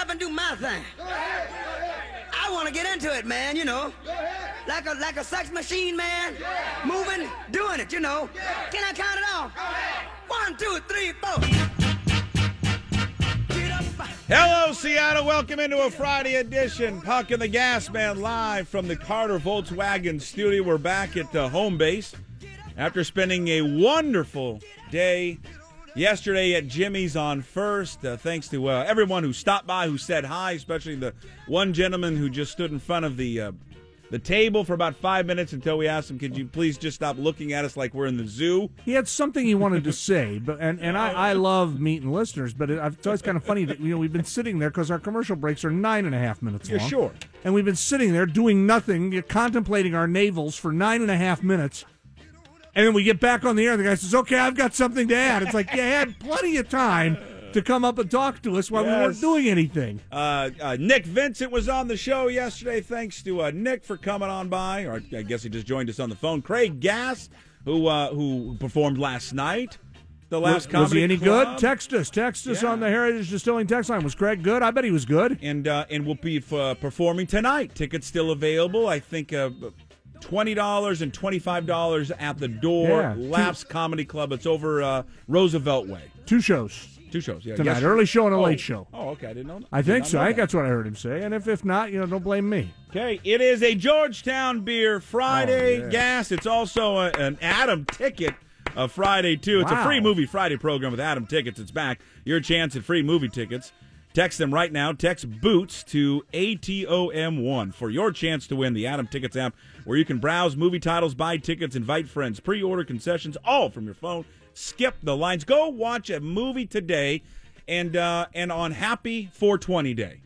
up and do my thing. I want to get into it, man, you know. Like a like a sex machine, man. Moving, doing it, you know. Can I count it off? One, two, three, four. Get up. Hello, Seattle. Welcome into a Friday edition. Puck and the Gas Man live from the Carter Volkswagen studio. We're back at the home base after spending a wonderful day yesterday at Jimmy's on First. Uh, thanks to uh, everyone who stopped by, who said hi, especially the one gentleman who just stood in front of the uh, the table for about five minutes until we asked him, "Could you please just stop looking at us like we're in the zoo?" He had something he wanted to say, but and, and I, I love meeting listeners, but it, it's always kind of funny that you know we've been sitting there because our commercial breaks are nine and a half minutes Yeah, long. sure. And we've been sitting there doing nothing, contemplating our navels for nine and a half minutes. And then we get back on the air, and the guy says, "Okay, I've got something to add." It's like you had plenty of time to come up and talk to us while we weren't doing anything. Uh, uh, Nick Vincent was on the show yesterday. Thanks to uh, Nick for coming on by, or I guess he just joined us on the phone. Craig Gass, who uh, who performed last night. The last was, was he any club. good? Text us. Text us Yeah. on the Heritage Distilling text line. Was Craig good? I bet he was good. and uh, and will be uh, performing tonight. Tickets still available. I think uh, twenty dollars and twenty five dollars at the door. Yeah. Laughs Comedy Club. It's over uh, Roosevelt Way. Two shows Two shows. Yeah, tonight, yes. early show and a Oh. late show. Oh, okay. I didn't know. that. I think not so. I think that. that's what I heard him say. And if if not, you know, don't blame me. Okay, it is a Georgetown Beer Friday Oh, yeah. gas. It's also a, an Atom Ticket uh, Friday too. It's a free movie Friday program with Atom Tickets. It's back. Your chance at free movie tickets. Text them right now. Text Boots to ATOM1 for your chance to win the Atom Tickets app, where you can browse movie titles, buy tickets, invite friends, pre-order concessions, all from your phone. Skip the lines. Go watch a movie today, and uh, and on Happy 420 Day.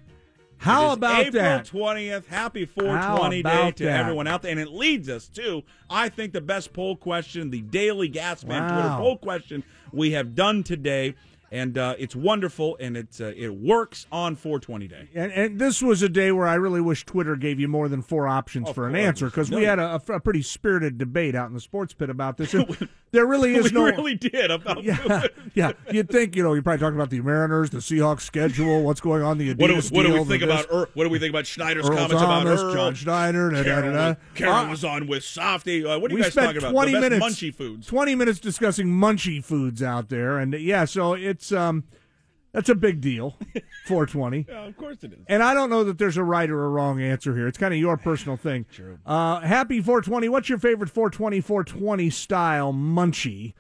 How about April that? 20th. Happy 420 Day to that? everyone out there. And it leads us to, I think, the best poll question, the daily Gasman Wow. Twitter poll question we have done today. And uh, it's wonderful, and it's uh, it works on 420 Day. And, and this was a day where I really wish Twitter gave you more than four options Of for an answer because we had a, a pretty spirited debate out in the sports pit about this. There really is we no. really did about yeah, yeah. You'd think you know you're probably talking about the Mariners, the Seahawks schedule, what's going on the Adidas what do, we- what do we think about Earl, what do we think about Schneider's Earl comments Thomas, about Earl? John Schneider, da, da, da, da. was, Uh, was on with Softy. Uh, what are you guys talking about? 20 the best minutes munchy foods. 20 minutes discussing munchy foods out there and yeah so it's um that's a big deal 420 Yeah, of course it is. and I don't know that there's a right or a wrong answer here. It's kind of your personal thing. True. Uh, happy 420. What's your favorite 420 420 style munchie?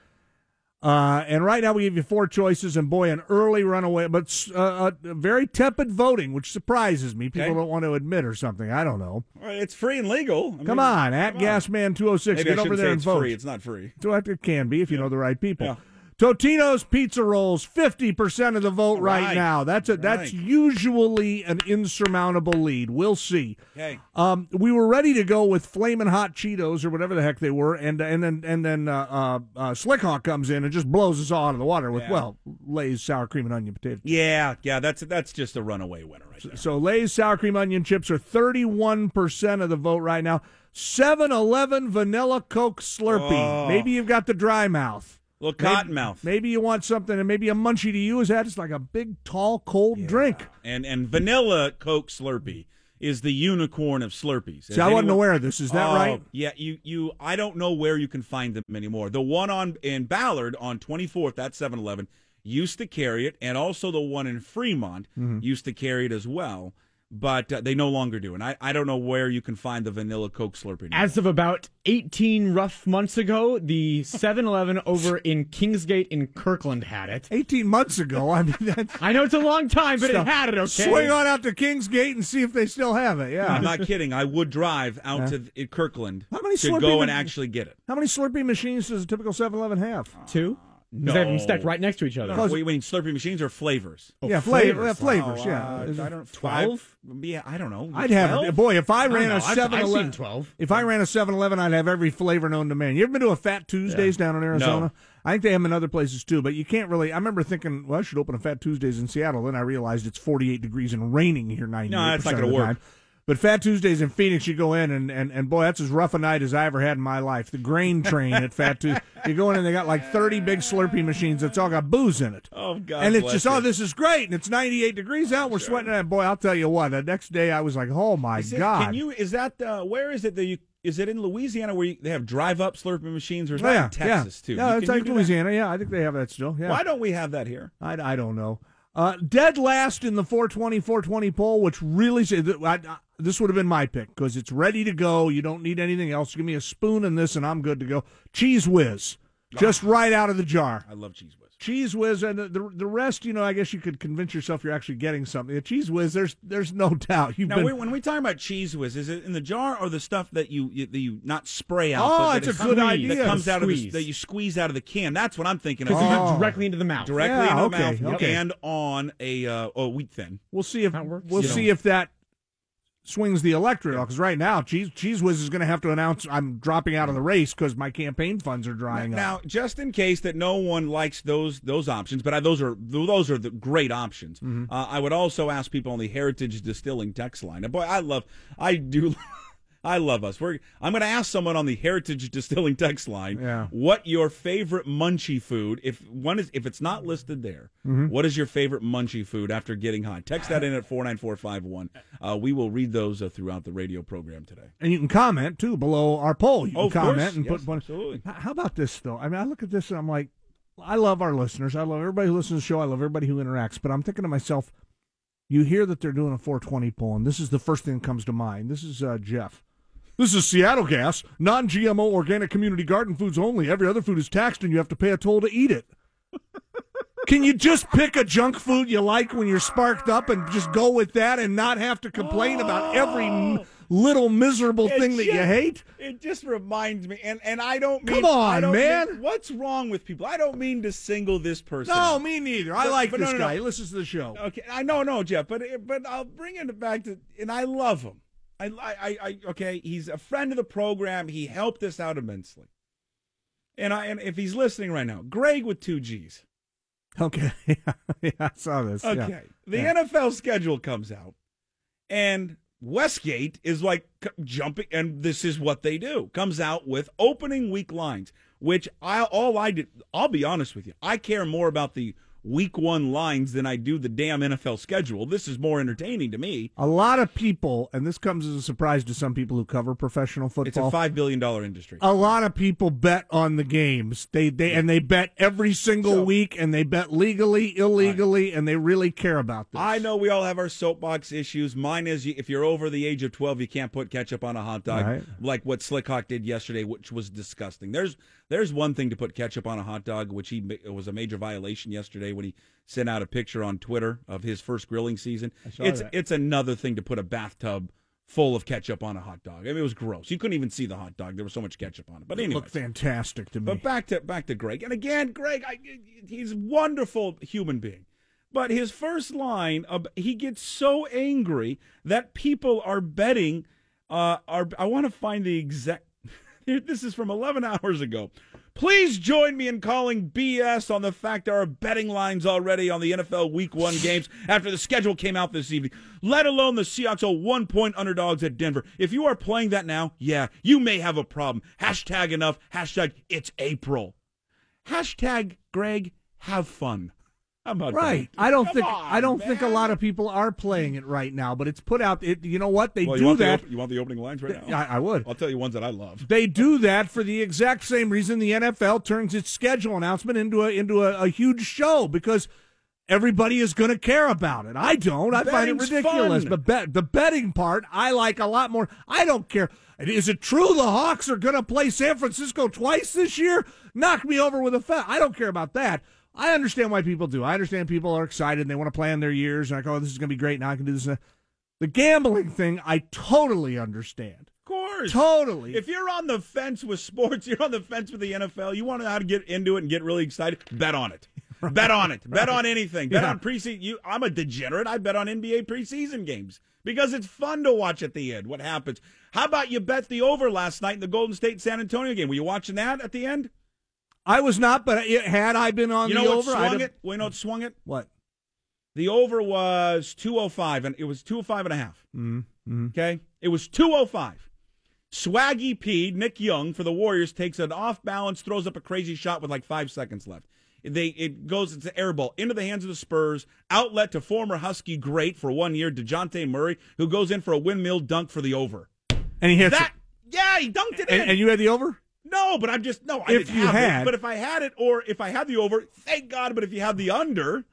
Uh, and right now we give you four choices, and boy, an early runaway, but uh, uh, very tepid voting, which surprises me. People Okay. don't want to admit or something. I don't know. Well, it's free and legal. I Come mean, on, at come on. Gasman206, Maybe I get over there and it's vote. free. It's not free. So it can be if you know the right people. Yeah. Totino's pizza rolls, fifty percent of the vote right, Right. now. That's a that's Right. usually an insurmountable lead. We'll see. Okay. Um, we were ready to go with flaming hot Cheetos or whatever the heck they were, and and then and then uh, uh, uh, Slick Hawk comes in and just blows us all out of the water with Yeah. well Lay's sour cream and onion potato. Yeah, yeah, that's that's just a runaway winner right there. So Lay's sour cream onion chips are 31% of the vote right now. 7-Eleven vanilla Coke Slurpee. Oh. Maybe you've got the dry mouth. Little Maybe- cottonmouth. Maybe you want something and maybe a munchie to use that. It's like a big, tall, cold drink. And and vanilla Coke Slurpee is the unicorn of Slurpees. See, I wasn't aware of this. Is that Oh, right? Yeah, you you I don't know where you can find them anymore. The one on in Ballard on 24th, that's 7-Eleven, used to carry it, and also the one in Fremont Mm-hmm. used to carry it as well. But uh, they no longer do, and I, I don't know where you can find the vanilla Coke Slurpee. anymore. As of about 18 rough months ago, the 7 Eleven over in Kingsgate in Kirkland had it. 18 months ago. I mean, that's. I know it's a long time, but Stuff. it had it, okay? Swing on out to Kingsgate and see if they still have it. Yeah. I'm not kidding. I would drive out to th- Kirkland How many to Slurpee go man- and actually get it. How many Slurpee machines does a typical 7 Eleven have? Two? No. They have them stacked right next to each other. Because- Wait, you mean Slurpee machines or flavors? yeah, flavors. flavors. yeah, flavors. Oh, yeah. uh, I don't. 12? five- Yeah, I don't know. I'd have 12? it. Boy, if I ran know. a I've- 7 I've seen Eleven. 12. If I ran a 7 Eleven, I'd have every flavor known to man. You ever been to a Fat Tuesdays down in Arizona? I think they have them in other places too, but you can't really. I remember thinking, well, I should open a Fat Tuesdays in Seattle. Then I realized it's 48 degrees and raining here 98% No, that's not of gonna the work. But Fat Tuesdays in Phoenix, you go in and, and, and boy, that's as rough a night as I ever had in my life. The grain train at Fat Tuesday. You go in and they got like 30 big Slurpee machines that's all got booze in it. Oh God! and it's just, you. oh, this is great. And it's 98 degrees out. We're sweating. And boy, I'll tell you what, the next day I was like, oh my Is it- God. Can you? Is that uh, where is it that you? Is it in Louisiana where you, they have drive-up Slurpee machines, or is Oh, that yeah, in Texas yeah. too? Yeah, You- it's like do that? Louisiana. Yeah, I think they have that still. Yeah. Why don't we have that here? I, I don't know. Uh, dead last in the 420 420 poll, which really this would have been my pick because it's ready to go. You don't need anything else. Give me a spoon and this, and I'm good to go. Cheez Whiz, just right out of the jar. I love Cheez Whiz. Cheez Whiz, and the, the the rest, you know, I guess you could convince yourself you're actually getting something. The Cheez Whiz, there's there's no doubt. You've Now, been, we, when we talk about Cheez Whiz, is it in the jar or the stuff that you you, that you not spray out? Oh, but that it's a is- good that idea. comes out of the, that you squeeze out of the can. That's what I'm thinking of. Oh. directly into the mouth. Directly Yeah, in the mouth okay. and on a uh, oh, wheat thin. we'll see if That works. we'll You see know. if that swings the electorate because right now, cheese Cheez Whiz is going to have to announce I'm dropping out of the race because my campaign funds are drying up. Now, just in case that no one likes those those options, but I, those are those are the great options. Mm-hmm. Uh, I would also ask people on the Heritage Distilling text line. And boy, I love, I do, I love us. We're, I'm going to ask someone on the Heritage Distilling text line Yeah. what your favorite munchie food. If one is, if it's not listed there, Mm-hmm. what is your favorite munchie food after getting high? Text that in at four nine four five one. Uh, we will read those uh, throughout the radio program today. And you can comment too below our poll. You can Oh, of comment course. and Yes, put one. absolutely. How about this though? I mean, I look at this and I'm like, I love our listeners. I love everybody who listens to the show. I love everybody who interacts. But I'm thinking to myself, you hear that they're doing a 420 poll, and this is the first thing that comes to mind. This is uh, Jeff. This is Seattle Gas, non-GMO organic community garden foods only. Every other food is taxed, and you have to pay a toll to eat it. Can you just pick a junk food you like when you're sparked up and just go with that and not have to complain about every oh. m- little miserable It thing that you hate? It just reminds me, and, and I don't mean. Come on, I don't man. mean- what's wrong with people? I don't mean to single this person. No, out. me neither. I But- like but this no, no, no. guy. He listens to the show. Okay, I know, no, Jeff, but but I'll bring it back to, and I love him. I, I, I, okay, he's a friend of the program. He helped us out immensely, and I, and if he's listening right now, Greg with two G's. Okay. yeah, I saw this. Okay, Yeah. the Yeah. NFL schedule comes out, and Westgate is like jumping, and this is what they do. Comes out with opening week lines, which I all I did. I'll be honest with you, I care more about the week one lines than I do the damn NFL schedule. This is more entertaining to me. A lot of people, and this comes as a surprise to some people who cover professional football. It's a five billion dollar industry. a lot of people bet on the games. They they and they bet every single So- week, and they bet legally, illegally, and they really care about this. I know we all have our soapbox issues. Mine is if you're over the age of 12, you can't put ketchup on a hot dog, Right. like what Slickhawk did yesterday, which was disgusting. There's there's one thing to put ketchup on a hot dog, which he was a major violation yesterday when he sent out a picture on Twitter of his first grilling season. It's that. it's another thing to put a bathtub full of ketchup on a hot dog. I mean, it was gross. You couldn't even see the hot dog. There was so much ketchup on it. But It anyway, looked fantastic to me. but back to back to Greg, and again, Greg, I, he's a wonderful human being. But his first line, he gets so angry that people are betting. Uh, are I want to find the exact. This is from 11 hours ago. Please join me in calling BS on the fact there are betting lines already on the NFL Week One games after the schedule came out this evening. Let alone the Seahawks are one point underdogs at Denver. If you are playing that now, yeah, you may have a problem. Hashtag enough. Hashtag it's April. Hashtag Greg have fun. How about Right. that? I don't Come think on, I don't think a lot of people are playing it right now, but it's put out. It, you know what they Well, do want that? The op- you want the opening lines right now? I, I would. I'll tell you ones that I love. They do that for the exact same reason the NFL turns its schedule announcement into a into a, a huge show because everybody is going to care about it. I don't. I find it ridiculous. fun. But bet, the betting part, I like a lot more. I don't care. Is it true the Hawks are going to play San Francisco twice this year? Knock me over with a fat. I don't care about that. I understand why people do. I understand people are excited and they want to plan their years and like, oh, this is going to be great. Now I can do this. The gambling thing, I totally understand. Of course. Totally. If you're on the fence with sports, you're on the fence with the NFL, you want to know how to get into it and get really excited, bet on it. Bet on it. Bet on anything. Bet Yeah. on preseason. You, I'm a degenerate. I bet on NBA preseason games because it's fun to watch at the end what happens. How about you bet the over last night in the Golden State San Antonio game? Were you watching that at the end? I was not, but it, had I been on You the over, I'd swung it? You know what swung it? What? The over was 205, and it was 205 and a half. Mm-hmm. Okay? It was 205. Swaggy P, Nick Young for the Warriors, takes an off balance, throws up a crazy shot with like five seconds left. They it goes it's an air ball into the hands of the Spurs. Outlet to former Husky great for one year, Dejounte Murray, who goes in for a windmill dunk for the over. And he hits That yeah, he dunked it it. in. And, and you had the over? No, but I'm just no. I If didn't you have had- it, but if I had it, or if I had the over, thank God. But if you have the under,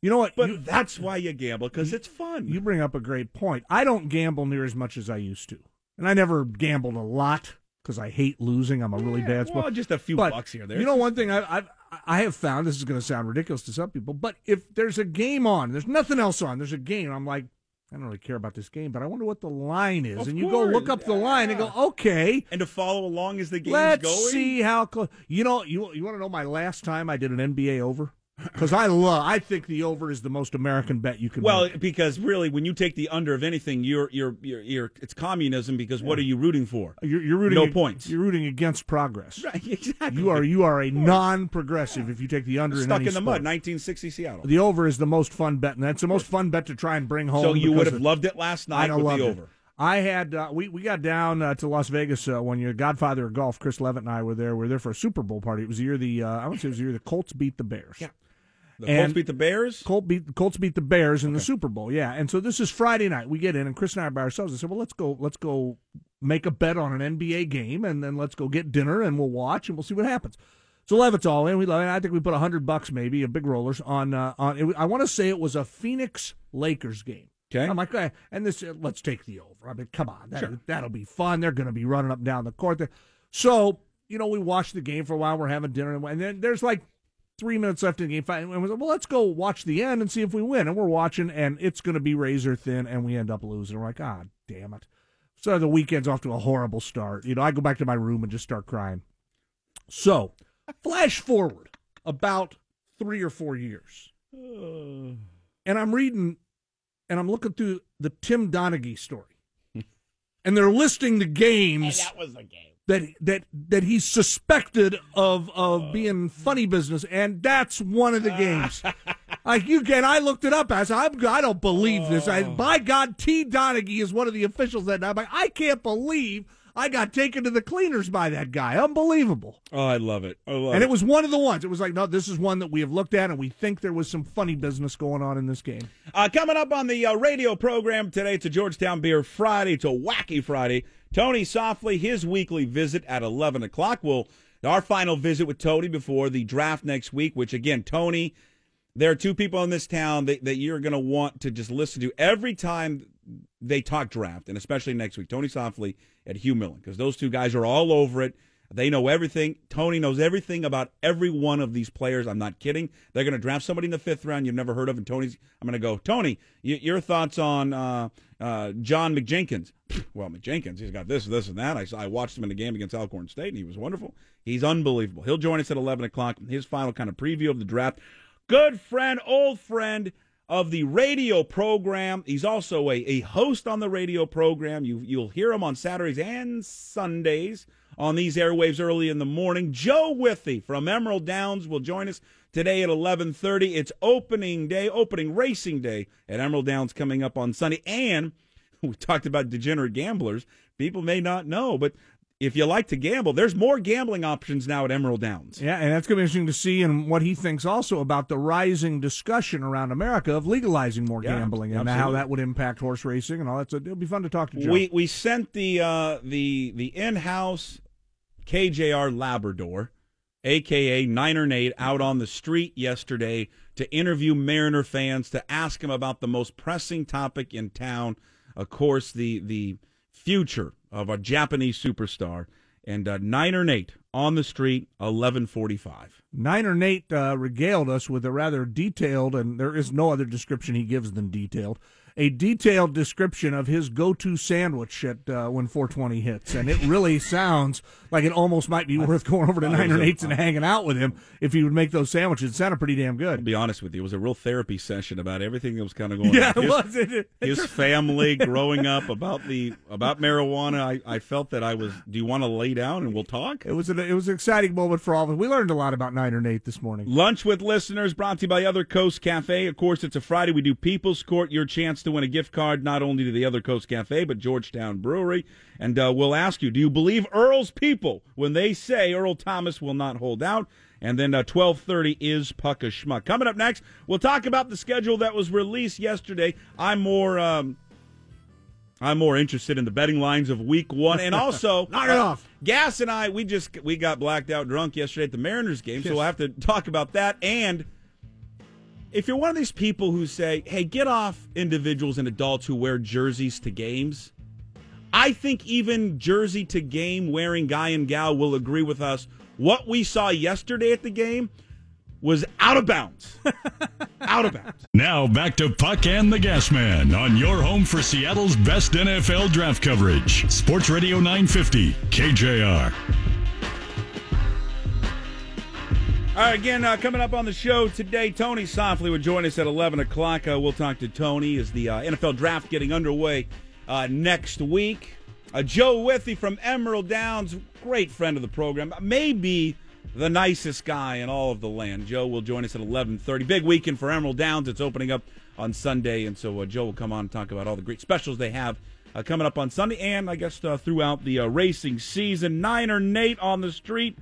You know what? but you, that's why you gamble because it's fun. you bring up a great point. I don't gamble near as much as I used to. And I never gambled a lot because I hate losing. I'm a really bad well, sport. just a few But bucks here there. You know, one thing I, I've I have found this is going to sound ridiculous to some people, but if there's a game on, there's nothing else on, there's a game. I'm like, I don't really care about this game, but I wonder what the line is. Of and you go look up the line and go, okay, and to follow along as the game's let's going. see how close. You know, you you want to know my last time I did an NBA over? Because I love, I think the over is the most American bet you can. Well, make. because really, when you take the under of anything, you're you're you're, you're it's communism. Because what are you rooting for? you're, you're rooting no ag- points. You're rooting against progress. Right, exactly. You are you are a non-progressive if you take the under in stuck any in the sport. mud. 1960 Seattle. The over is the most fun bet, and that's the most fun bet to try and bring home. so you would have of- loved it last night with loved the it. I had uh, we we got down uh, to Las Vegas uh, one year. Godfather of golf, Chris Levitt and I were there. We were there for a Super Bowl party. It was the year the uh, I would say it was the year the Colts beat the Bears. Yeah. The And- Colts beat the Bears. Colt beat Colts beat the Bears in the Super Bowl. Yeah, and so this is Friday night. We get in, and Chris and I are by ourselves. I said, "Well, let's go. Let's go make a bet on an NBA game, and then let's go get dinner, and we'll watch, and we'll see what happens." So Levitt's all in. We, I think we put a hundred bucks, maybe, a big rollers on. Uh, on. It, I want to say it was a Phoenix Lakers game. Okay. I'm like, "Okay," and this, uh, let's take the over. I mean, come on, that, that'll be fun. They're going to be running up and down the court there. So you know, we watched the game for a while. We're having dinner, and then there's like three minutes left in the game. Five, and we said, well, let's go watch the end and see if we win. And we're watching, and it's going to be razor thin, and we end up losing. We're like, ah, damn it. So the weekend's off to a horrible start. You know, I go back to my room and just start crying. So, flash forward about three or four years, and I'm reading, and I'm looking through the Tim Donaghy story, and they're listing the games Hey, that was a game. That that that he's suspected of of being funny business, and that's one of the games. like you can, I looked it up as I'm, I don't believe this. I, by God, T. Donaghy is one of the officials that night. I'm like, I can't believe I got taken to the cleaners by that guy. Unbelievable. Oh, I love it. I love And it. it was one of the ones. It was like, no, this is one that we have looked at, and we think there was some funny business going on in this game. Uh, coming up on the uh, radio program today, it's a Georgetown Beer Friday. It's a wacky Friday. Tony Softli, his weekly visit at 11 o'clock. We'll, our final visit with Tony before the draft next week, which, again, Tony, there are two people in this town that, that you're going to want to just listen to every time they talk draft, and especially next week. Tony Softli at Hugh Millen, because those two guys are all over it. They know everything. Tony knows everything about every one of these players. I'm not kidding. They're going to draft somebody in the fifth round you've never heard of, and Tony's. I'm going to go, Tony. Y- your thoughts on uh, uh, John McJenkins? Well, McJenkins, he's got this, this, and that. I, I watched him in the game against Alcorn State, and he was wonderful. He's unbelievable. He'll join us at 11 o'clock. His final kind of preview of the draft. Good friend, old friend of the radio program. He's also a, a host on the radio program. You, you'll hear him on Saturdays and Sundays on these airwaves early in the morning. Joe Withy from Emerald Downs will join us today at 11:30. It's opening day, opening racing day at Emerald Downs coming up on Sunday. And we talked about degenerate gamblers. People may not know, but if you like to gamble, there's more gambling options now at Emerald Downs. Yeah, and that's going to be interesting to see and what he thinks also about the rising discussion around America of legalizing more Yeah, gambling and how that would impact horse racing and all that. So it'll be fun to talk to Joe. We we sent the uh, the the in-house KJR Labrador, aka Niner Nate, out on the street yesterday to interview Mariner fans to ask them about the most pressing topic in town. Of course, the the future of a Japanese superstar. And uh, Niner Nate on the street, eleven forty-five. Niner Nate uh, regaled us with a rather detailed, and there is no other description he gives than detailed, a detailed description of his go-to sandwich at uh, when 420 hits, and it really sounds like it almost might be worth going over to Niner Nate's and hanging out with him if he would make those sandwiches. It sounded pretty damn I'll good. be honest with you, it was a real therapy session about everything that was kind of going Yeah, on. it His- was. It, his family growing up about the about marijuana I, I felt that i was do you want to lay down and we'll talk it was an, it was an exciting moment for all of us. We learned a lot about Niner Nate this morning. lunch with listeners brought to you by other coast cafe of course it's a friday we do people's court your chance to win a gift card not only to the other coast cafe but georgetown brewery and uh, we'll ask you do you believe earl's people when they say earl thomas will not hold out and then uh, 12.30 is Puck a Schmuck. Coming up next, we'll talk about the schedule that was released yesterday. I'm more um, I'm more interested in the betting lines of Week One, and also Knock it off. Gas and I, we just we got blacked out drunk yesterday at the Mariners game, so we'll have to talk about that. And if you're one of these people who say, "Hey, get off individuals and adults who wear jerseys to games," I think even jersey to game wearing guy and gal will agree with us. What we saw yesterday at the game was out of bounds. out of bounds. Now back to Puck and the Gas Man on your home for Seattle's best NFL draft coverage. Sports Radio 950, KJR. Right, again, uh, coming up on the show today, Tony Softli will join us at 11 o'clock. Uh, we'll talk to Tony as the uh, NFL draft getting underway uh, next week. Uh, Joe Withy from Emerald Downs, great friend of the program, maybe the nicest guy in all of the land. Joe will join us at 11:30. Big weekend for Emerald Downs. It's opening up on Sunday, and so uh, Joe will come on and talk about all the great specials they have coming up on Sunday, and I guess throughout the racing season. Niner Nate on the street.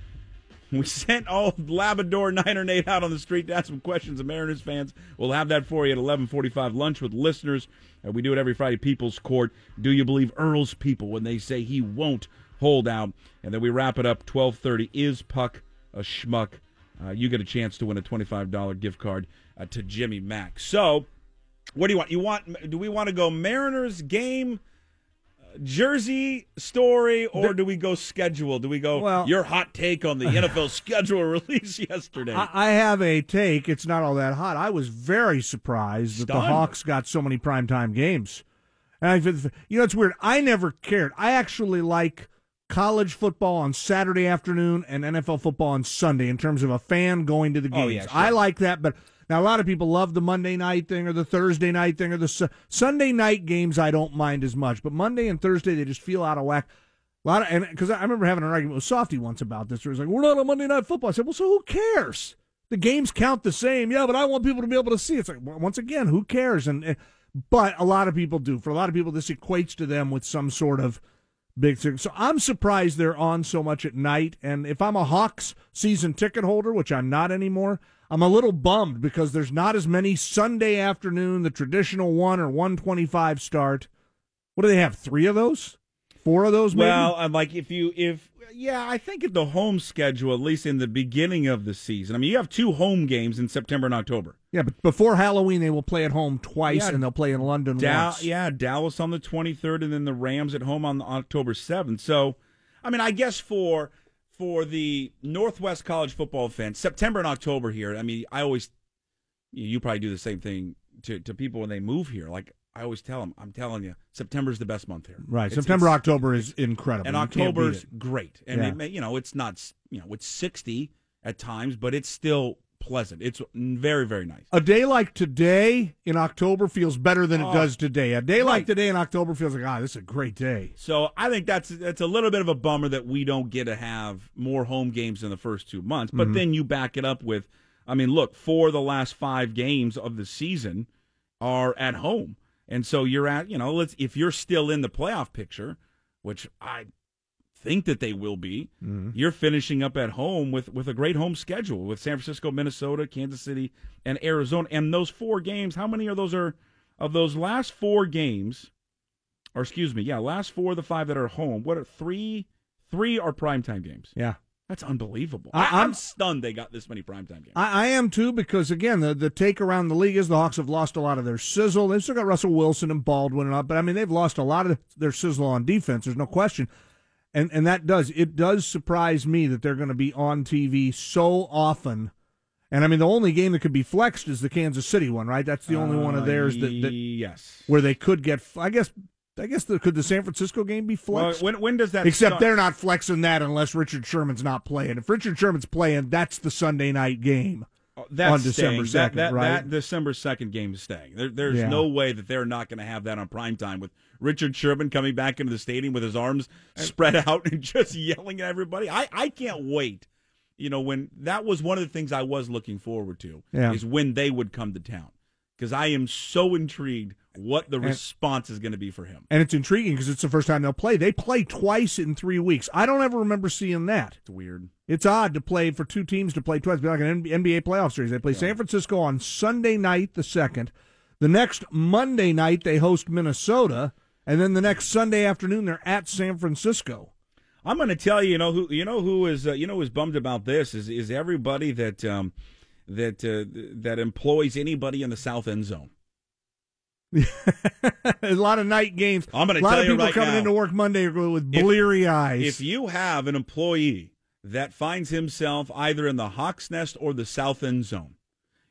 We sent all Labrador Niner Nate out on the street to ask some questions of Mariners fans. We'll have that for you at 11:45 lunch with listeners. Uh, we do it every Friday. People's Court. Do you believe Earl's people when they say he won't hold out? And then we wrap it up 12:30. Is Puck a schmuck? Uh, you get a chance to win a $25 gift card uh, to Jimmy Mack. So, what do you want? You want? Do we want to go Mariners game? Jersey story, or do we go schedule? Do we go Well- your hot take on the NFL schedule release yesterday? I, I have a take. It's not all that hot. I was very surprised that the Hawks got so many primetime games. And I, you know, it's weird. I never cared. I actually like college football on Saturday afternoon and NFL football on Sunday in terms of a fan going to the games. Oh, yeah, sure. I like that, but now a lot of people love the Monday night thing or the Thursday night thing or the Su- Sunday night games. I don't mind as much, but Monday and Thursday they just feel out of whack. A lot of and because I remember having an argument with Softy once about this. Where was like, "We're not on Monday Night Football." I said, "Well, so who cares? The games count the same." Yeah, but I want people to be able to see. It's like once again, who cares? And, and but a lot of people do. For a lot of people, this equates to them with some sort of big thing. So I'm surprised they're on so much at night. And if I'm a Hawks season ticket holder, which I'm not anymore, I'm a little bummed because there's not as many Sunday afternoon, the traditional one or 125 start. What do they have? Three of those? Four of those? Maybe? well, I'm like if you if yeah, I think at the home schedule, at least in the beginning of the season. I mean, you have two home games in September and October. yeah, but before Halloween, they will play at home twice, Yeah. and they'll play in London Da- once. yeah, Dallas on the 23rd, and then the Rams at home on October 7th. So, I mean, I guess for for the Northwest College football fans, September and October here. I mean, I always you probably do the same thing to to people when they move here. Like I always tell them, I'm telling you, September's the best month here. Right. It's- September, it's- October is incredible. and You October's great. And Yeah. it may, you know, it's not you know, it's 60 at times, but it's still pleasant. It's very very nice. A day like today in October feels better than it Oh. does today. A day like today in October feels like, ah, this is a great day. So I think that's that's a little bit of a bummer that we don't get to have more home games in the first two months. But then you back it up with, I mean, look, four of the last five games of the season are at home, and so you're at, you know, let's if you're still in the playoff picture, which I think that they will be, mm-hmm. you're finishing up at home with with a great home schedule with San Francisco, Minnesota, Kansas City, and Arizona. And those four games, how many of those are of those last four games? or excuse me, yeah, last four of the five that are home. What are three? Three are primetime games. Yeah. That's unbelievable. I- am stunned they got this many primetime games. I, I am too because again the the take around the league is the Hawks have lost a lot of their sizzle. They've still got Russell Wilson and Baldwin and all, but I mean they've lost a lot of their sizzle on defense. There's no question, and and that does it does surprise me that they're going to be on TV so often. And I mean, the only game that could be flexed is the Kansas City one, right? That's the only one of uh, theirs that, that yes. where they could get. I guess. I guess the, could the San Francisco game be Well, flexed? when when does that Except start? they're not flexing that unless Richard Sherman's not playing. If Richard Sherman's playing, that's the Sunday night game. Oh, that's on December staying. 2nd, that, that, right? That December second game is staying. There, there's Yeah. no way that they're not going to have that on prime time with Richard Sherman coming back into the stadium with his arms spread out and just yelling at everybody. I, I can't wait. You know, when that was one of the things I was looking forward to Yeah. is when they would come to town because I am so intrigued what the response is going to be for him. And it's intriguing because it's the first time they'll play. They play twice in three weeks. I don't ever remember seeing that. It's weird. It's odd to play for two teams to play twice, be like an NBA playoff series. They play San Francisco on Sunday night, the second. The next Monday night, they host Minnesota, and then the next Sunday afternoon, they're at San Francisco. I'm going to tell you, you know who, you know who is, uh, you know who's bummed about this is is everybody that um, that uh, that employs anybody in the south end zone. a lot of night games. I'm gonna tell you right now. a lot of people right coming now. into work Monday with If- bleary eyes. If you have an employee that finds himself either in the Hawks Nest or the South End Zone,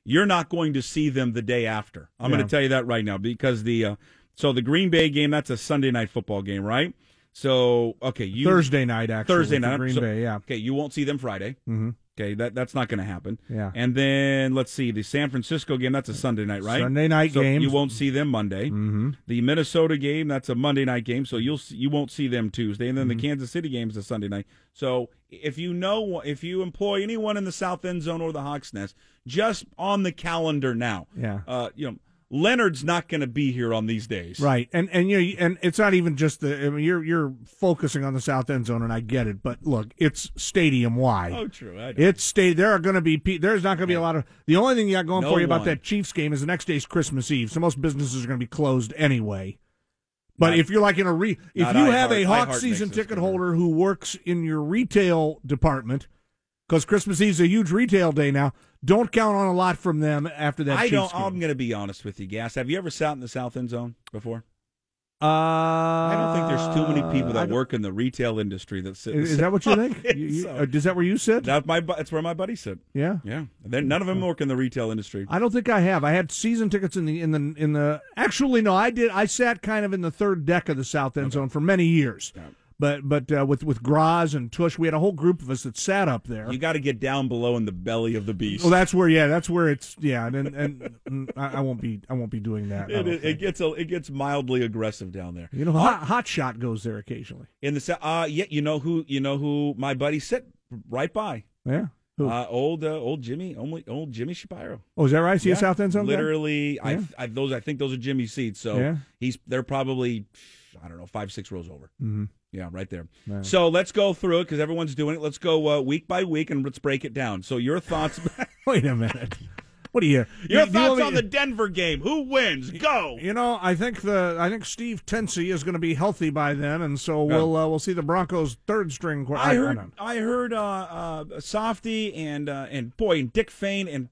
you're not going to see them the day after. I'm Yeah. going to tell you that right now because the uh, so the Green Bay game that's a Sunday night football game, right? So okay, you Thursday night, actually, Thursday night Green so- Bay, yeah. Okay, you won't see them Friday. Mm-hmm. Okay, that that's not going to happen. Yeah. And then let's see the San Francisco game. That's a Sunday night, right? Sunday night so games. You won't see them Monday. Mm-hmm. The Minnesota game that's a Monday night game, so you'll you won't see them Tuesday, and then Mm-hmm. the Kansas City game is a Sunday night. So if you know if you employ anyone in the South End Zone or the Hawks Nest, just on the calendar now. Yeah. Uh, you know, Leonard's not going to be here on these days. Right, and and you know, and it's not even just the. I mean, you're you're focusing on the south end zone, and I get it, but look, it's stadium wide. Oh, true. I. It's stay. There are going to be. pe- There's not going to be a lot of. The only thing you got going No for you about that Chiefs game is the next day's Christmas Eve, so most businesses are going to be closed anyway. But Not- if you're like in a re, if you have iHeart. a Hawk season ticket holder who works in your retail department, because Christmas Eve's a huge retail day now, don't count on a lot from them after that. I Chiefs don't. game. I'm going to be honest with you, Gas. Have you ever sat in the South End Zone before? Uh, I don't think there's too many people that work in the retail industry that sit. in Is, the is that what you think? You- you- so. uh, is that where you sit? That's my. That's where my buddy sit. yeah. Yeah, none of them work in the retail industry. I don't think I have. I had season tickets in the in the in the. Actually, no, I did. I sat kind of in the third deck of the South End Zone for many years. But but uh, with with Graz and Tush, we had a whole group of us that sat up there. You got to get down below in the belly of the beast. well, that's where yeah, that's where it's yeah, and and, and I, I won't be I won't be doing that. It, it, it gets a, it gets mildly aggressive down there. you know, hot, hot shot goes there occasionally. In the uh yeah, you know who you know who my buddy sit right by. Yeah. Who? Uh, old uh, old Jimmy, only old Jimmy Shapiro. oh, is that right? See a Yeah, South End Zone? Literally, Yeah. I, I those I think those are Jimmy's seats. So Yeah. he's they're probably I don't know five six rows over. Mm-hmm. Yeah, right there. Right. So let's go through it because everyone's doing it. Let's go uh, week by week and let's break it down. So your thoughts, Wait a minute. What do you? your do you thoughts me- on the Denver game? Who wins? Go. You know, I think the I think Steve Tensey is going to be healthy by then, and so we'll uh, we'll see the Broncos' third string. qu- I heard, don't- I heard, uh, uh, Softy and uh, and boy, and Dick Fain and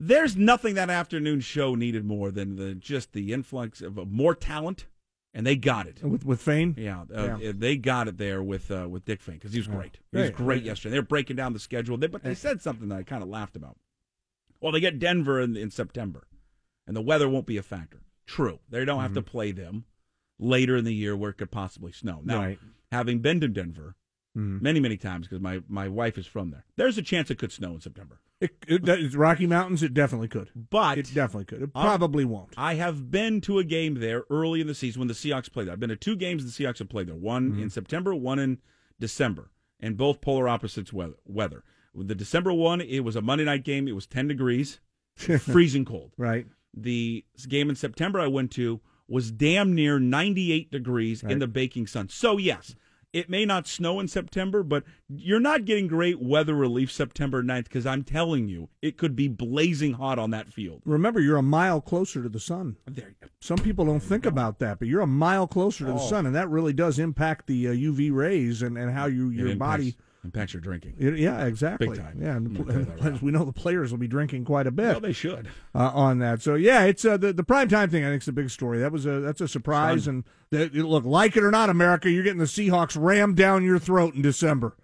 there's nothing that afternoon show needed more than the just the influx of, more talent, and they got it. with with Fain. Yeah, uh, Yeah. they got it there with uh, with Dick Fain because he was great. He was great yesterday. They were breaking down the schedule, they, but they said something that I kind of laughed about. Well, they get Denver in, in September, and the weather won't be a factor. True, they don't have to play them later in the year where it could possibly snow. Now, Right. having been to Denver Mhm. many many times because my my wife is from there, there's a chance it could snow in September. It, it, Rocky Mountains. It definitely could. But It definitely could. It probably won't. I have been to a game there early in the season when the Seahawks played there. I've been to two games the Seahawks have played there. One Mm-hmm. in September, one in December, and both polar opposites weather. weather. With the December one, it was a Monday night game. It was 10 degrees, freezing cold. Right. The game in September I went to was damn near 98 degrees in the baking sun. So, yes, it may not snow in September, but you're not getting great weather relief September 9th because I'm telling you, it could be blazing hot on that field. Remember, you're a mile closer to the sun. There, Some people don't think about that, but you're a mile closer to the Oh. sun, and that really does impact the uh, UV rays and, and how you your body. Impacts your drinking. It, yeah, exactly. Big time. Yeah, and the, gonna tell you that right as we know the players will be drinking quite a bit. Well, they should. uh, on that. So yeah, it's uh, the the prime time thing. I think is a big story. That was a that's a surprise. And that, look, like it or not, America, you're getting the Seahawks rammed down your throat in December.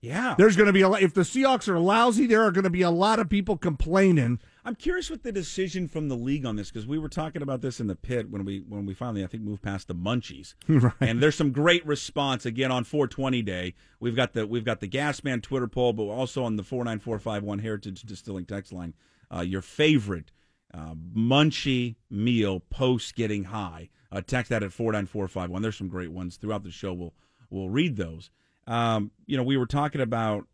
Yeah. There's going to be a lot, if the Seahawks are lousy, there are going to be a lot of people complaining. I'm curious with the decision from the league on this because we were talking about this in the pit when we when we finally I think moved past the munchies. Right. And there's some great response again on 420 day. We've got the we've got the Gasman Twitter poll, but also on the 49451 Heritage Distilling text line. Uh, your favorite uh, munchie meal post getting high. Uh, text that at 49451. There's some great ones throughout the show. We'll we'll read those. Um, you know, we were talking about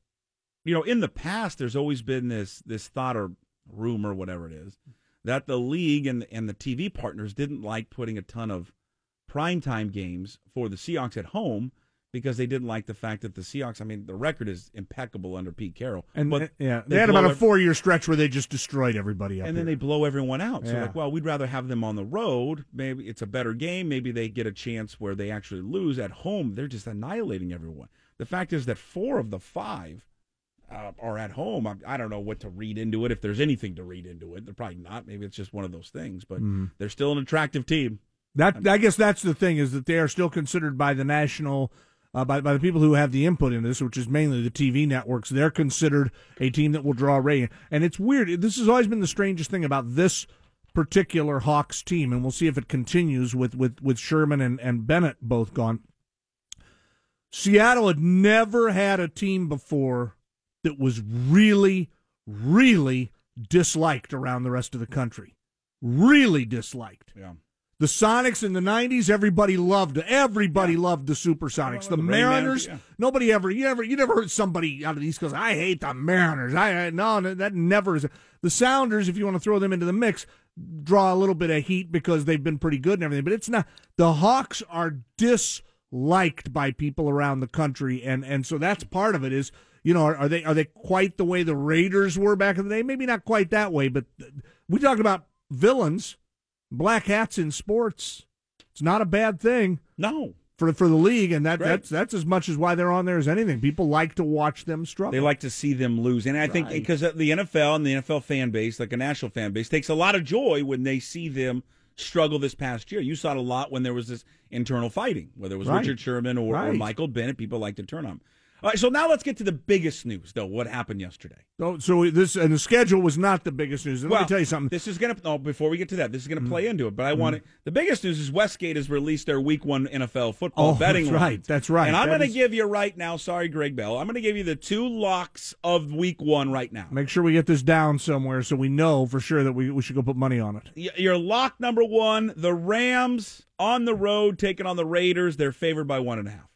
you know, in the past, there's always been this this thought or rumor, whatever it is, that the league and and the TV partners didn't like putting a ton of primetime games for the Seahawks at home because they didn't like the fact that the Seahawks. I mean, the record is impeccable under Pete Carroll, And but uh, yeah, they, they had about a four year stretch where they just destroyed everybody up and then they blow everyone out. So Yeah. like, well, we'd rather have them on the road. Maybe it's a better game. Maybe they get a chance where they actually lose at home. They're just annihilating everyone. The fact is that four of the five uh, are at home. I, I don't know what to read into it. If there's anything to read into it, they're probably not. Maybe it's just one of those things. But Mm-hmm. they're still an attractive team. That I guess that's the thing is that they are still considered by the national, uh, by by the people who have the input in this, which is mainly the TV networks. They're considered a team that will draw rating, and it's weird. This has always been the strangest thing about this particular Hawks team, and we'll see if it continues with with with Sherman and and Bennett both gone. Seattle had never had a team before that was really, really disliked around the rest of the country. Really disliked. Yeah. The Sonics in the '90s, everybody loved. Everybody loved the Supersonics. The The Mariners, yeah. nobody ever. You ever, you never heard somebody out of the East Coast. I hate the Mariners. I I- no, no, that never is. The Sounders, if you want to throw them into the mix, draw a little bit of heat because they've been pretty good and everything. But it's not. The Hawks are disliked by people around the country, and and so that's part of it. Is you know, are, are they are they quite the way the Raiders were back in the day? Maybe not quite that way, but we talked about villains, black hats in sports. It's not a bad thing No. for for the league, and that Right. that's that's as much as why they're on there as anything. People like to watch them struggle. They like to see them lose. And I think because the NFL and the NFL fan base, like a national fan base, takes a lot of joy when they see them struggle this past year. You saw it a lot when there was this internal fighting, whether it was Right. Richard Sherman or, or Michael Bennett. People like to turn on. All right, so now let's get to the biggest news, though. What happened yesterday? So, so this and the schedule was not the biggest news. Let me tell you something. This is going to oh, no. Before we get to that, this is going to play mm. into it. But I mm. want to. The biggest news is Westgate has released their Week One NFL football Oh, betting. that's right. That's right. And I'm going to is- give you right now. Sorry, Gregg Bell. I'm going to give you the two locks of Week One right now. Make sure we get this down somewhere so we know for sure that we, we should go put money on it. Your lock number one: the Rams on the road taking on the Raiders. They're favored by one and a half.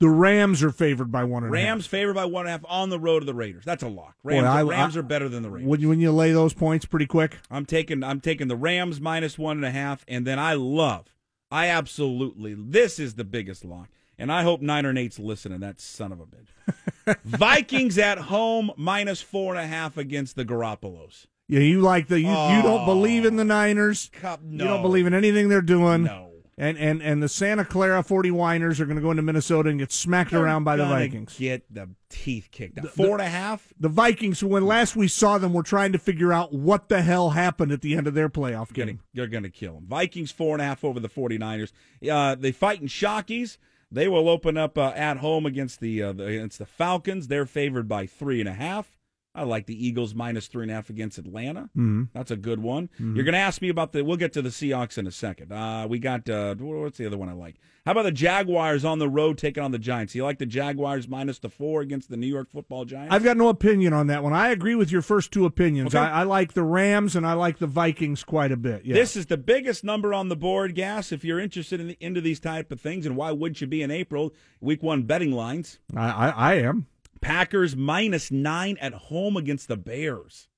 The Rams are favored by one and a half. Rams favored by one and a half on the road to the Raiders. That's a lock. Rams, Boy, I- Rams I- are better than the Raiders. When you, when you lay those points pretty quick, I'm taking I'm taking the Rams minus one and a half, and then I love, I absolutely this is the biggest lock, and I hope Niner and Nate's listening. That son of a bitch. Vikings at home minus four and a half against the Garoppolos. yeah, you like the you, you don't Oh. believe in the oh, Niners. Cup, You don't believe in anything they're doing. No. And and and the Santa Clara 40 Winers are going to go into Minnesota and get smacked around by the Vikings. Get the teeth kicked out. Four and a half. The Vikings, when last we saw them, were trying to figure out what the hell happened at the end of their playoff Gonna, game. they're going to kill them. Vikings four and a half over the 49ers. Uh, they fight in Shockies. They will open up uh, at home against the, uh, the against the Falcons. They're favored by three and a half. I like the Eagles minus three and a half against Atlanta. Mm-hmm. That's a good one. You're going to ask me about the. We'll get to the Seahawks in a second. Uh, we got uh, what's the other one I like? How about the Jaguars on the road taking on the Giants? You like the Jaguars minus the four against the New York Football Giants? I've got no opinion on that one. I agree with your first two opinions. Okay. I, I like the Rams and I like the Vikings quite a bit. Yeah. This is the biggest number on the board, Gas. If you're interested in the, into these type of things, and why wouldn't you be in April? Week one betting lines: I, I, I am. Packers minus nine at home against the Bears.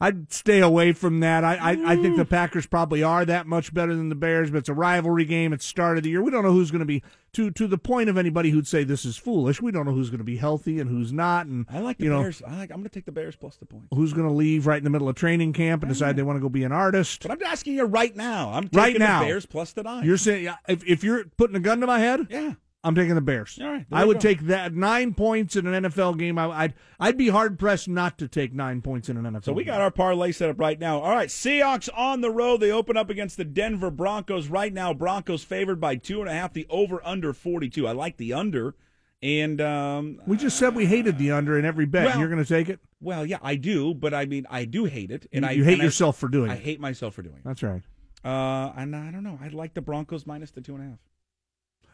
I'd stay away from that. I, I, I think mm. the Packers probably are that much better than the Bears, but it's a rivalry game. It's start of the year. We don't know who's going to be to to the point of anybody who'd say this is foolish. We don't know who's going to be healthy and who's not, and I like the you know Bears. I like, I'm going to take the Bears plus the point. who's going to leave right in the middle of training camp and decide mm-hmm. they want to go be an artist. But I'm asking you right now. I'm taking Right now. the Bears plus the nine. You're saying if if you're putting a gun to my head, yeah. I'm taking the Bears. All right, I would go. take that nine points in an NFL game. I, I'd I'd be hard pressed not to take nine points in an NFL. So we game. got our parlay set up right now. All right, Seahawks on the road. They open up against the Denver Broncos. Right now, Broncos favored by two and a half. The over under 42. I like the under And um, We just said we hated the under in every bet. Well- You're going to take it? well, yeah, I do, but I mean, I do hate it, and You- I you hate and I- yourself for doing I it. I hate myself for doing it. That's right. Uh, and I don't know. I like the Broncos minus the two and a half.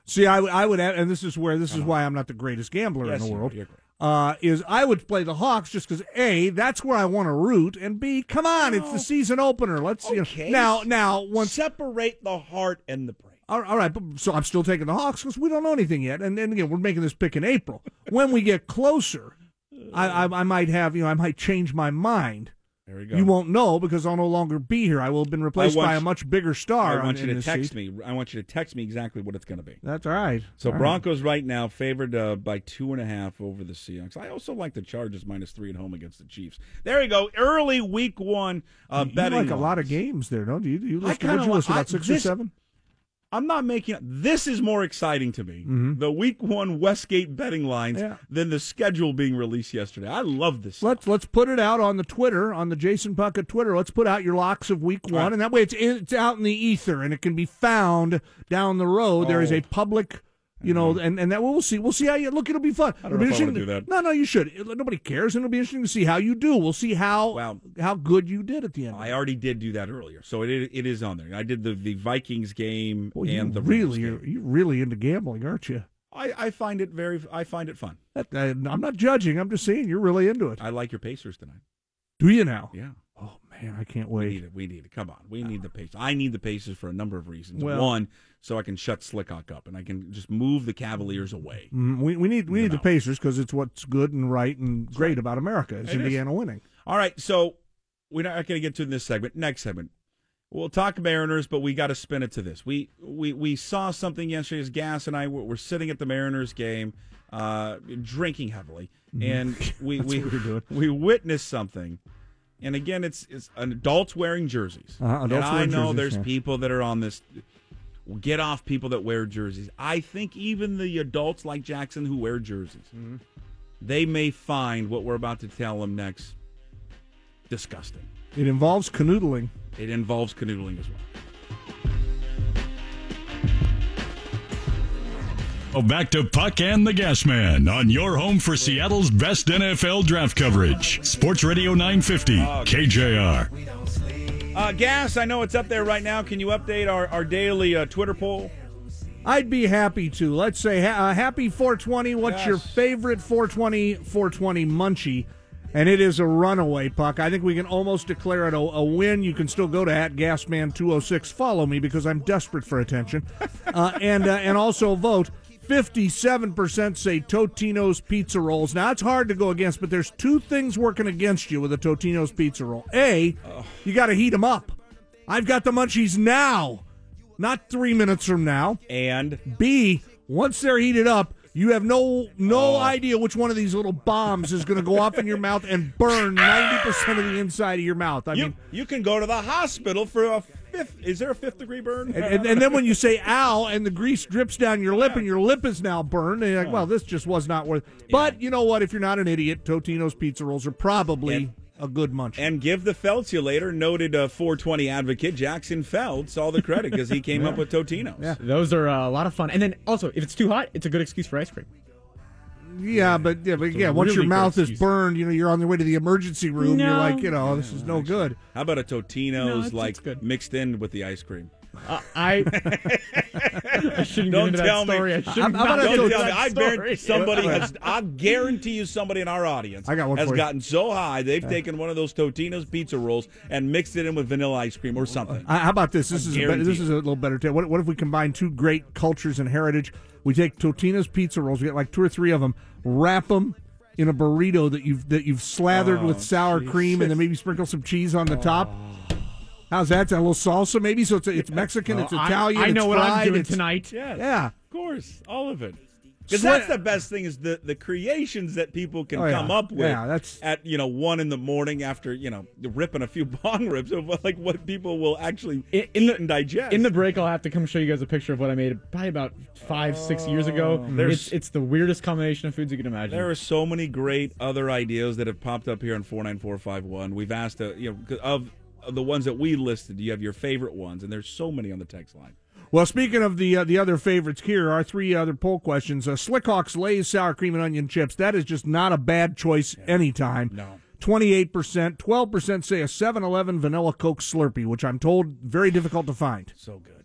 See, I, would- I would, add, and this is where this is why I'm not the greatest gambler Yes, in the world. Uh, is I would play the Hawks just because a that's where I want to root, and b come on, it's the season opener. Let's you know, now now once separate the heart and the brain. all all right, but, so I'm still taking the Hawks because we don't know anything yet, and then again we're making this pick in April. when we get closer, I, I I might have you know I might change my mind. There we go. You won't know because I'll no longer be here. I will have been replaced by a much bigger star. I want on- you to text seat. me. I want you to text me exactly what it's going to be. That's all right. So All right. Broncos right now favored uh, by two and a half over the Seahawks. I also like the Chargers minus three at home against the Chiefs. There you go. Early week one uh, You betting. like a lot of games there, don't you? You I list, kinda you li- list about I- six or seven? I'm not making this is more exciting to me. Mm-hmm. The week one Westgate betting lines Yeah. than the schedule being released yesterday. I love this. Let's let's put it out on the Twitter on the Jason Puckett Twitter. Let's put out your locks of week one, right. and that way it's it's out in the ether and it can be found down the road. There is Oh. a public, you know, mm-hmm. and and that we'll see. We'll see how you look. It'll be fun. I don't know if I wanna do that. No, no, you should. It- nobody cares, and it'll be interesting to see how you do. We'll see how Wow. how good you did at the end. I already did do that earlier, so it it is on there. I did the, the Vikings game you and the Rams really game. you're, you're really into gambling, aren't you? I, I find it very. I find it fun. That, I, I'm not judging. I'm just saying you're really into it. I like your Pacers tonight. Do you now? Yeah. Man, I can't wait. We need it. We need it. Come on. We need the Pacers. I need the Pacers for a number of reasons. Well- One, so I can shut Slickock up and I can just move the Cavaliers away. Mm, we, we need we need the. Pacers because it's what's good and right and great about America is It is. Indiana winning. All right. So we're not going to get to this segment. Next segment. We'll talk Mariners, but we got to spin it to this. We we we saw something yesterday. As Gas and I were, were sitting at the Mariners game, uh, drinking heavily, and we we we're we witnessed something. And again, it's it's adults wearing jerseys. Uh-huh, adults and I know jerseys, there's yeah. people that are on this. Get off people that wear jerseys. I think even the adults like Jackson who wear jerseys, Mm-hmm. they may find what we're about to tell them next disgusting. It involves canoodling. It involves canoodling as well. Oh, back to Puck and the Gas Man on your home for Seattle's best NFL draft coverage. Sports Radio 950, KJR. Uh, Gas, I know it's up there right now. Can you update our, our daily uh, Twitter poll? I'd be happy to. Let's say ha- uh, happy 420. What's Yes. your favorite 420 420 munchie? And it is a runaway puck. I think we can almost declare it a, a win. You can still go to at Gasman206. Follow me because I'm desperate for attention, uh, and uh, and also vote. 57% say Totino's pizza rolls. Now, it's hard to go against, but there's two things working against you with a Totino's pizza roll. A, you got to heat them up. I've got the munchies now, not three minutes from now. And B, once they're heated up, you have no no oh. idea which one of these little bombs is going to go off in your mouth and burn 90% of the inside of your mouth. I you, mean, you can go to the hospital for a fifth. Is there a fifth degree burn? and, and, and then when you say ow and the grease drips down your lip and your lip is now burned, and you're like, well, this just was not worth But you know what? If you're not an idiot, Totino's pizza rolls are probably And- a good munch. And give the Feltulator, noted uh, 420 advocate Jackson Feltz, all the credit because he came up with Totino's. Yeah. Those are uh, a lot of fun. And then also, if it's too hot, it's a good excuse for ice cream. Yeah, but yeah, but a yeah, once your really good mouth is excuse. burned, you know, you're on the way to the emergency room. You're No. like, you know, this is no good. How about a No, Totino's it's- like it's good. mixed in with the ice cream? Uh, I, I shouldn't Don't get into tell that me. story. I shouldn't How about not a get Don't into tell me. that I story. guarantee somebody has. I guarantee you, somebody in our audience I got one has for you. gotten so high they've taken one of those Totino's pizza rolls and mixed it in with vanilla ice cream or something. Uh, how about this? This is a better, guarantee this is a little better. Tip. What, what if we combine two great cultures and heritage? We take Totino's pizza rolls. We get like two or three of them. Wrap them in a burrito that you've that you've slathered Oh, with sour cream, and then maybe sprinkle some cheese on the top. How's that? A little salsa, maybe. So it's it's Mexican, it's Oh, I- Italian. I, know it's what I'm doing tonight. yeah, Yeah. of course, all of it. Because that's the best thing is the the creations that people can Oh, yeah. come up with. Yeah, that's- at you know one in the morning after you know ripping a few bong rips of like what people will actually In- in the- and digest. In the break, I'll have to come show you guys a picture of what I made probably about five, six years ago. There's- It's, it's the weirdest combination of foods you can imagine. There are so many great other ideas that have popped up here on four nine four five one. We've asked, uh, you know, of the ones that we listed. Do you have your favorite ones, and there's so many on the text line. Well, speaking of the uh, the other favorites here, our three other poll questions: uh, Slickhawks Lay's sour cream and onion chips. That is just not a bad choice anytime. No. Twenty-eight percent, twelve percent say a 7-Eleven vanilla Coke Slurpee, which I'm told very difficult to find. So good.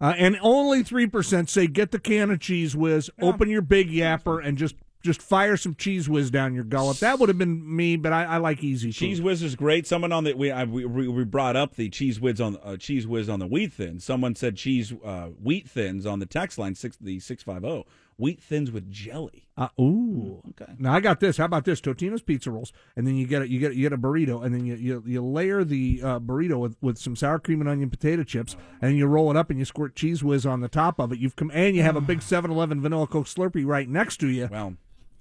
Uh, and only three percent say get the can of Cheez Whiz, open your big yapper, and just just fire some Cheez Whiz down your gullet. That would have been me, but I, I like easy cheese food. Cheez Whiz is great. Someone on the we I, we, we brought up the Cheez Whiz on uh, Cheez Whiz on the wheat thins. Someone said cheese uh, wheat thins on the text line six the six five zero wheat thins with jelly. Uh, ooh. Okay. Now I got this. How about this? Totino's pizza rolls, and then you get a, you get you get a burrito, and then you you, you layer the uh, burrito with, with some sour cream and onion potato chips, and you roll it up and you squirt Cheez Whiz on the top of it. You've come and you have a big 7-Eleven vanilla Coke Slurpee right next to you. Well,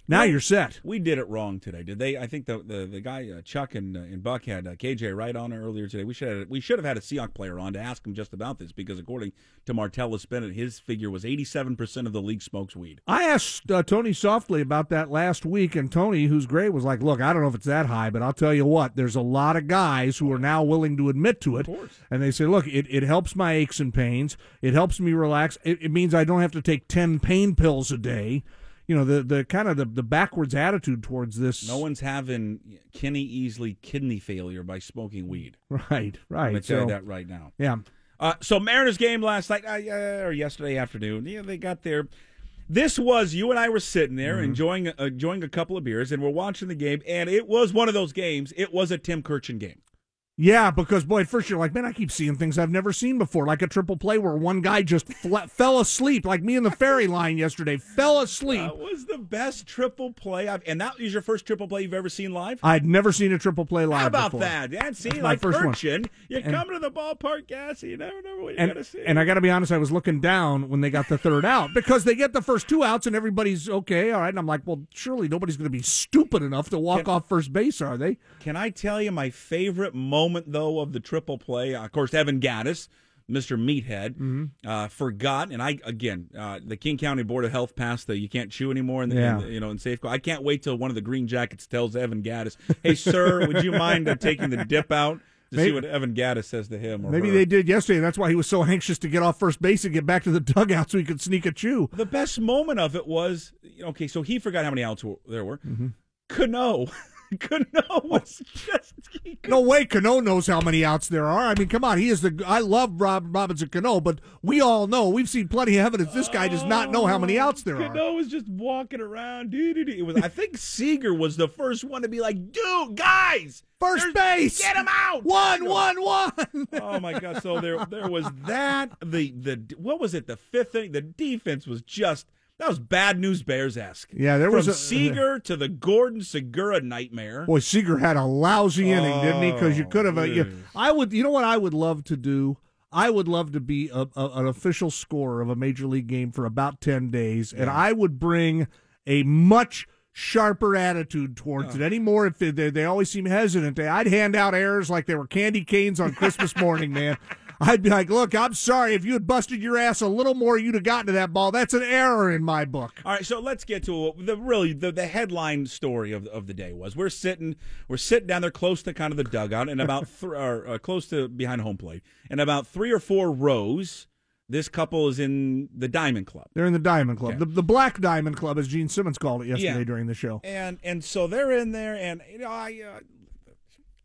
Now you're set. we did it wrong today. Did they? I think the the, the guy uh, Chuck and uh, and Buck had uh, KJ Wright on earlier today. We should have, we should have had a Seahawk player on to ask him just about this because according to Martellus Bennett, his figure was eighty seven percent of the league smokes weed. I asked uh, Tony Softli about that last week, and Tony, who's great, was like, "Look, I don't know if it's that high, but I'll tell you what. There's a lot of guys who are now willing to admit to it, and they say, look, it, it helps my aches and pains. It helps me relax. It, it means I don't have to take ten pain pills a day. You know, the the kind of the, the backwards attitude towards this. No one's having Kenny Easley kidney failure by smoking weed. right, I'm right. gonna tell you that right now. yeah, Uh, so Mariners game last night uh, or yesterday afternoon. Yeah, they got there. This was you and I were sitting there enjoying uh, enjoying a couple of beers, and we're watching the game. And it was one of those games. It was a Tim Kurkjian game. Yeah. Because boy, at first you're like, man, I keep seeing things I've never seen before, like a triple play where one guy just fla- fell asleep, like me in the ferry line yesterday, fell asleep. That was the best triple play, I've, and that was your first triple play you've ever seen live. I'd never seen a triple play live How about before. that? Yeah, see, That's my like first one. Kurkjian, you come to the ballpark, gassy. You never know what you And, gotta see. and I got to be honest, I was looking down when they got the third out because they get the first two outs and everybody's okay, all right. And I'm like, well, surely nobody's going to be stupid enough to walk Can- off first base, are they? Can I tell you my favorite moment though of the triple play? Uh, of course, Evan Gattis, Mr. Meathead, Mm-hmm. uh, forgot, and I again, uh, the King County Board of Health passed the you can't chew anymore, in the, Yeah. you know, in Safeco. I can't wait till one of the Green Jackets tells Evan Gattis, "Hey, sir, would you mind uh, taking the dip out?" To see what Evan Gattis says to him. Or Maybe her. they did yesterday. That's why he was so anxious to get off first base and get back to the dugout so he could sneak a chew. The best moment of it was okay. So he forgot how many outs there were. Mm-hmm. Cano, Cano oh. was just. No way Cano knows how many outs there are. I mean, come on. He is the. I love Rob Robinson Cano, but we all know, we've seen plenty of evidence this guy does not know how many oh, outs there are. Cano was just walking around. Doo-doo-doo. It was. I think Seager was the first one to be like, "Dude, guys, First base! get him out!" One, one, one. Oh my God! So there, there was that. The the what was it? The fifth inning. The defense was just that was bad news Bears esque. Yeah, there From was a- Seager to the Gordon Segura nightmare. Boy, Seager had a lousy inning, didn't he? Because you Oh, could have. Uh, you. I would. You know what I would love to do? I would love to be a, a, an official scorer of a major league game for about ten days, and I would bring a much sharper attitude towards it. Anymore, if they, they, they always seem hesitant, I'd hand out errors like they were candy canes on Christmas morning, man. I'd be like, "Look, I'm sorry. If you had busted your ass a little more, you'd have gotten to that ball. That's an error in my book." All right, so let's get to the really the, the headline story of of the day was we're sitting we're sitting down there close to kind of the dugout and about th- or, uh, close to behind home plate and about three or four rows. This couple is in the Diamond Club. They're in the Diamond Club, Okay. the, the Black Diamond Club, as Gene Simmons called it yesterday Yeah. during the show. and and so they're in there, and you know I. Uh,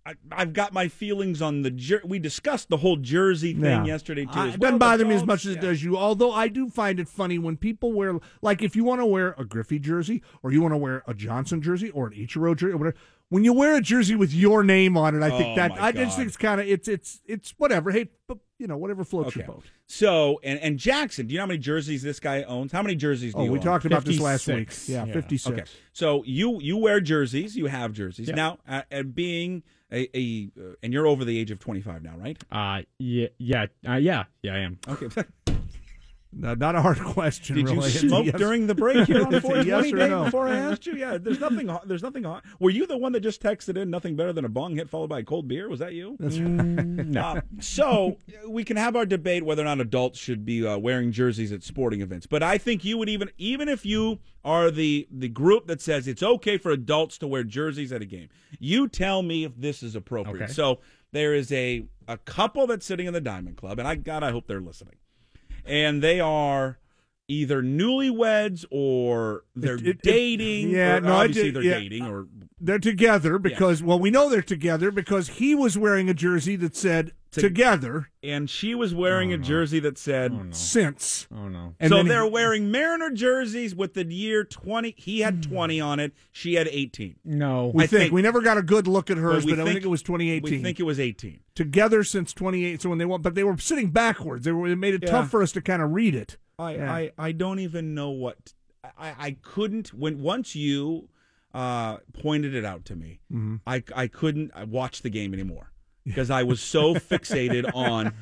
I, I've got my feelings on the jer- we discussed the whole jersey thing Yeah. yesterday too. I- it well, doesn't bother me as much as it does you. Although I do find it funny when people wear, like, if you want to wear a Griffey jersey or you want to wear a Johnson jersey or an Ichiro jersey or whatever. When you wear a jersey with your name on it, I think Oh, that I just think it's kind of it's it's it's whatever. Hey, but you know whatever floats your boat. So and and Jackson, do you know how many jerseys this guy owns? How many jerseys do Oh, you we own? talked about this last week. Yeah, Yeah. fifty six. Okay, so you you wear jerseys, you have jerseys Yeah. now, uh, and being a, a uh, and you're over the age of 25 now, right? Uh, yeah, yeah, uh, yeah, yeah, I am. Okay. No, not a hard question. Did you really. A smoke yes. during the break here on It's 420 yes day no. before I asked you? Yeah, there's nothing. There's nothing. ho- Were you the one that just texted in nothing better than a bong hit followed by a cold beer? Was that you? That's right. No. So we can have our debate whether or not adults should be uh, wearing jerseys at sporting events. But I think you would even, even if you are the the group that says it's okay for adults to wear jerseys at a game, you tell me if this is appropriate. Okay. So there is a a couple that's sitting in the Diamond Club, and I God, I hope they're listening. And they are either newlyweds or they're It- it- dating. yeah, or no, I obviously did- they're yeah. dating or They're together because well, we know they're together because he was wearing a jersey that said To- together and she was wearing a jersey that said. since. Oh no. And so then they're wearing Mariner jerseys with the year twenty. He had twenty on it. She had eighteen. No. we I think, think- we never got a good look at hers, we but, I think it was 2018. We think it was eighteen. together since 28. So when they went, but they were sitting backwards. They were. It made it Yeah. tough for us to kind of read it. I, Yeah. I, I don't even know what I, I couldn't when once you uh, pointed it out to me, Mm-hmm. I, I couldn't watch the game anymore because I was so fixated on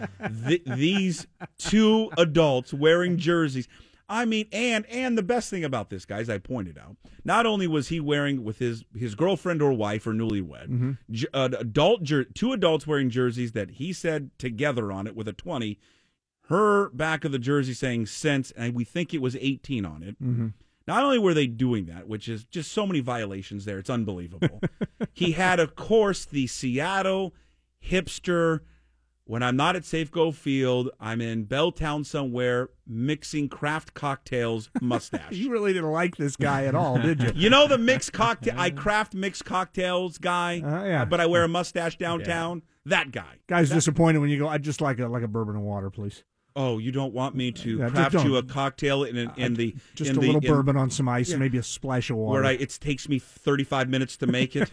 th- these two adults wearing jerseys. I mean, and and the best thing about this, guys, I pointed out, not only was he wearing with his his girlfriend or wife or newlywed, j- uh, adult jer- two adults wearing jerseys that he said together on it with a twenty, her back of the jersey saying since, and we think it was 18 on it. Not only were they doing that, which is just so many violations there, it's unbelievable. he had, of course, the Seattle hipster. When I'm not at Safeco Field, I'm in Belltown somewhere mixing craft cocktails mustache. You really didn't like this guy at all, did you? You know the mixed cocktail, I craft mixed cocktails guy, Uh, yeah. but I wear a mustache downtown. That guy. Guy's disappointed when you go. I just like a like a bourbon and water, please. Oh, you don't want me to Yeah, craft you a cocktail in, in, in the Just in a the, little in- bourbon on some ice and maybe a splash of water. where I, it takes me 35 minutes to make it.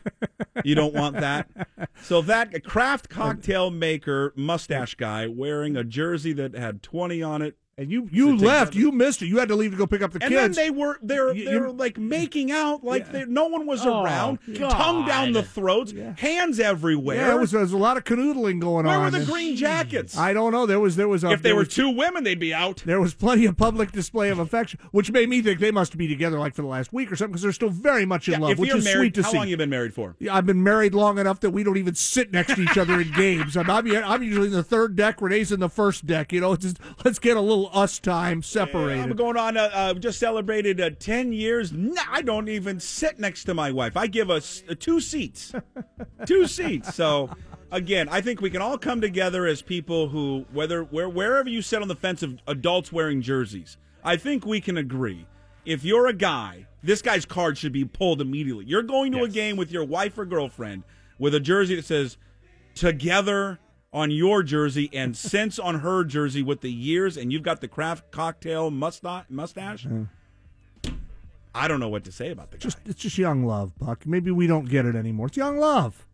you don't want that. So that craft cocktail maker mustache guy wearing a jersey that had 20 on it. And you you left. You missed it. You had to leave to go pick up the kids. And kids. then they were they're You- they're you- like making out like they, no one was Oh, around, God. tongue down the throats, hands everywhere. yeah, it was, there was a lot of canoodling going Where on. were the And green jackets? I don't know. There was there was a, if they there were was, two women, they'd be out. There was plenty of public display of affection, which made me think they must be together like for the last week or something because they're still very much in Yeah, love, if which you're is married, sweet to how see. long you been married for? Yeah, I've been married long enough that we don't even sit next to each other in games. I'm, I'm, I'm usually in the third deck. Renee's in the first deck. You know, it's just let's get a little us time separated. I'm going on. Uh, uh, just celebrated uh, ten years. No, I don't even sit next to my wife. I give us uh, two seats, two seats. So, again, I think we can all come together as people who, whether where wherever you sit on the fence of adults wearing jerseys, I think we can agree. If you're a guy, this guy's card should be pulled immediately. You're going to a game with your wife or girlfriend with a jersey that says "Together." On your jersey and since on her jersey with the years, and you've got the craft cocktail mustache. Mustache. I don't know what to say about the guy. just it's just young love, Buck. Maybe we don't get it anymore. It's young love.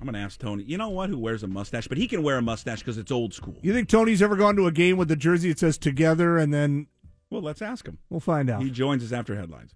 I'm gonna ask Tony. You know what? Who wears a mustache? But he can wear a mustache because it's old school. You think Tony's ever gone to a game with the jersey that says "Together" and then Well, let's ask him. we'll find out. He joins us after headlines.